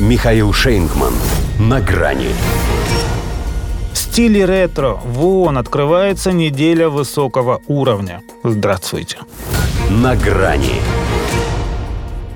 Михаил Шейнгман. На грани. В стиле ретро в ООН открывается неделя высокого уровня. Здравствуйте. На грани.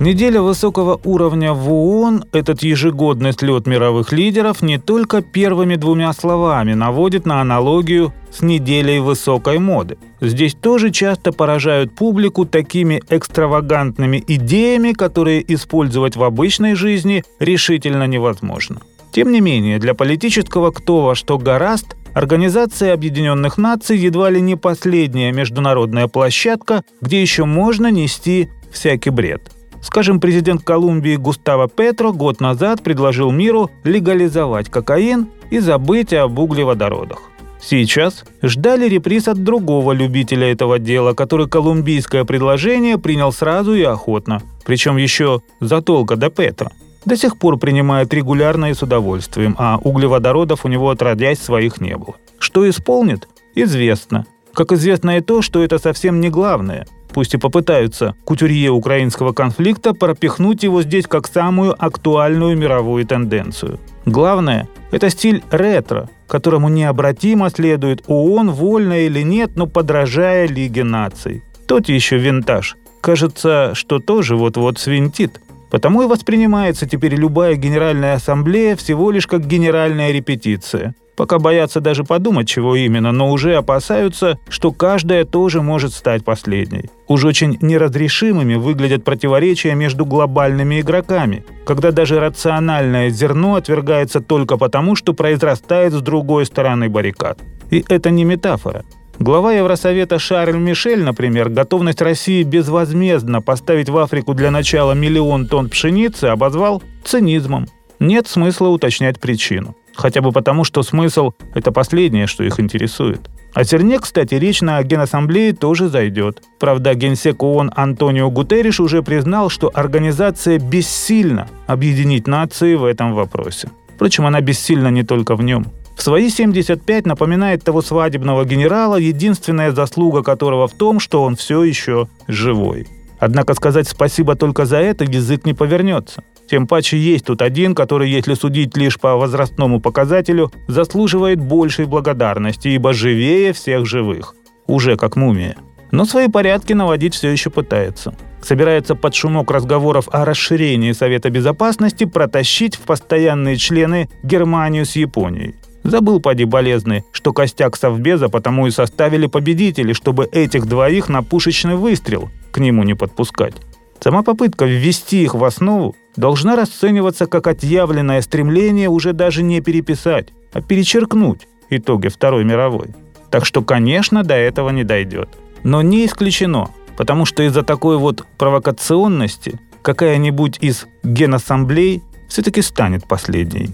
Неделя высокого уровня в ООН, этот ежегодный слет мировых лидеров, не только первыми двумя словами наводит на аналогию с неделей высокой моды. Здесь тоже часто поражают публику такими экстравагантными идеями, которые использовать в обычной жизни решительно невозможно. Тем не менее, для политического кто во что гораст Организация Объединенных Наций едва ли не последняя международная площадка, где еще можно нести всякий бред – Скажем, президент Колумбии Густаво Петро год назад предложил миру легализовать кокаин и забыть об углеводородах. Сейчас ждали реприз от другого любителя этого дела, который колумбийское предложение принял сразу и охотно, причем еще задолго до Петро. До сих пор принимает регулярно и с удовольствием, а углеводородов у него отродясь своих не было. Что исполнит? Известно. Как известно и то, что это совсем не главное – пусть и попытаются кутюрье украинского конфликта пропихнуть его здесь как самую актуальную мировую тенденцию. Главное – это стиль ретро, которому необратимо следует ООН, вольно или нет, но подражая Лиге наций. Тот еще винтаж. Кажется, что тоже вот-вот свинтит. Потому и воспринимается теперь любая Генеральная Ассамблея всего лишь как генеральная репетиция – Пока боятся даже подумать, чего именно, но уже опасаются, что каждая тоже может стать последней. Уж очень неразрешимыми выглядят противоречия между глобальными игроками, когда даже рациональное зерно отвергается только потому, что произрастает с другой стороны баррикад. И это не метафора. Глава Евросовета Шарль Мишель, например, готовность России безвозмездно поставить в Африку для начала миллион тонн пшеницы обозвал цинизмом. Нет смысла уточнять причину. Хотя бы потому, что смысл – это последнее, что их интересует. О зерне, кстати, речь на Генассамблее тоже зайдет. Правда, генсек ООН Антонио Гутерриш уже признал, что организация бессильна объединить нации в этом вопросе. Впрочем, она бессильна не только в нем. В свои 75 напоминает того свадебного генерала, единственная заслуга которого в том, что он все еще живой. Однако сказать спасибо только за это язык не повернется. Тем паче есть тут один, который, если судить лишь по возрастному показателю, заслуживает большей благодарности, ибо живее всех живых. Уже как мумия. Но свои порядки наводить все еще пытается. Собирается под шумок разговоров о расширении Совета Безопасности протащить в постоянные члены Германию с Японией. Забыл, поди болезный, что костяк Совбеза потому и составили победители, чтобы этих двоих на пушечный выстрел к нему не подпускать. Сама попытка ввести их в основу должна расцениваться как отъявленное стремление уже даже не переписать, а перечеркнуть итоги Второй мировой. Так что, конечно, до этого не дойдет. Но не исключено, потому что из-за такой вот провокационности какая-нибудь из генассамблей все-таки станет последней.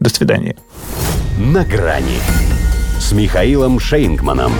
До свидания. На грани с Михаилом Шейнгманом.